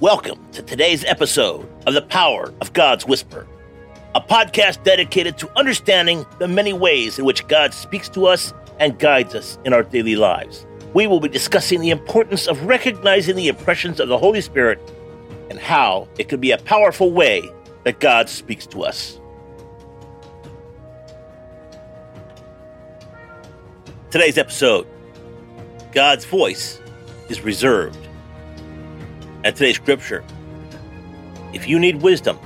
Welcome to today's episode of The Power of God's Whisper, a podcast dedicated to understanding the many ways in which God speaks to us and guides us in our daily lives. We will be discussing the importance of recognizing the impressions of the Holy Spirit and how it can be a powerful way that God speaks to us. Today's episode God's voice is reserved. And today's scripture if you need wisdom,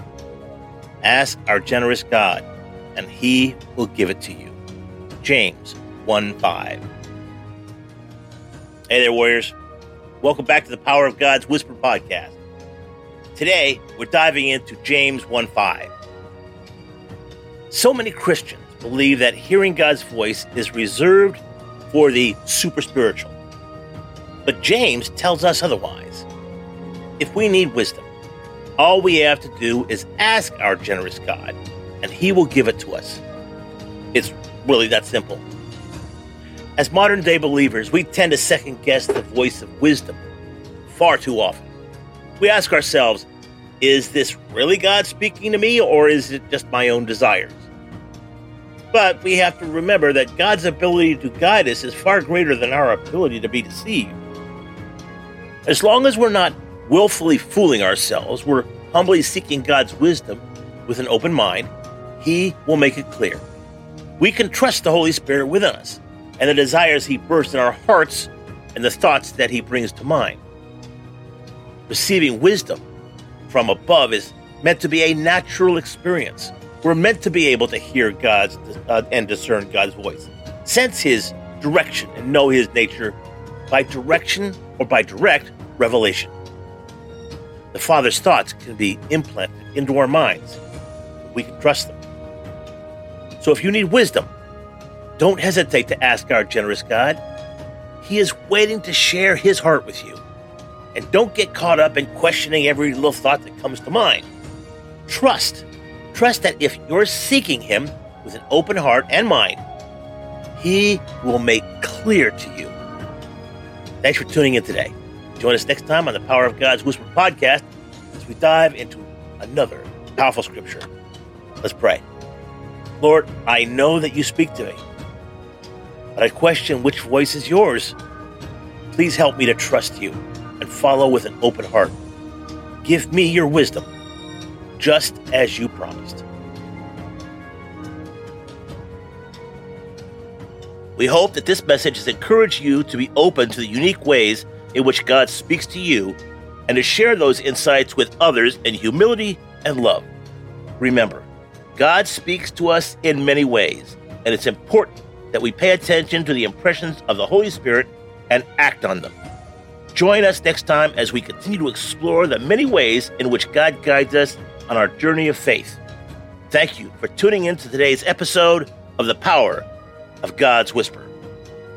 ask our generous God, and he will give it to you. James 1 5. Hey there, warriors. Welcome back to the Power of God's Whisper podcast. Today, we're diving into James 1 5. So many Christians believe that hearing God's voice is reserved for the super spiritual. But James tells us otherwise. If we need wisdom, all we have to do is ask our generous God, and He will give it to us. It's really that simple. As modern day believers, we tend to second guess the voice of wisdom far too often. We ask ourselves, is this really God speaking to me, or is it just my own desires? But we have to remember that God's ability to guide us is far greater than our ability to be deceived. As long as we're not willfully fooling ourselves, we're humbly seeking God's wisdom with an open mind, He will make it clear. We can trust the Holy Spirit within us and the desires He bursts in our hearts and the thoughts that He brings to mind. Receiving wisdom from above is meant to be a natural experience. We're meant to be able to hear God's uh, and discern God's voice, sense His direction, and know His nature by direction or by direct revelation. The Father's thoughts can be implanted into our minds. We can trust them. So if you need wisdom, don't hesitate to ask our generous God. He is waiting to share his heart with you. And don't get caught up in questioning every little thought that comes to mind. Trust. Trust that if you're seeking him with an open heart and mind, he will make clear to you. Thanks for tuning in today. Join us next time on the Power of God's Whisper podcast as we dive into another powerful scripture. Let's pray. Lord, I know that you speak to me, but I question which voice is yours. Please help me to trust you and follow with an open heart. Give me your wisdom, just as you promised. We hope that this message has encouraged you to be open to the unique ways in which God speaks to you and to share those insights with others in humility and love. Remember, God speaks to us in many ways, and it's important that we pay attention to the impressions of the Holy Spirit and act on them. Join us next time as we continue to explore the many ways in which God guides us on our journey of faith. Thank you for tuning in to today's episode of The Power of God's Whisper.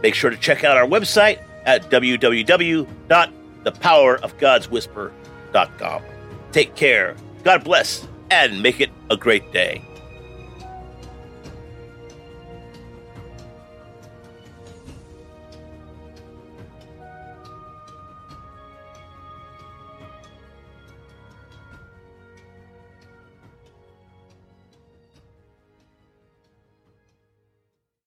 Make sure to check out our website at www.thepowerofgodswhisper.com. Take care, God bless, and make it a great day.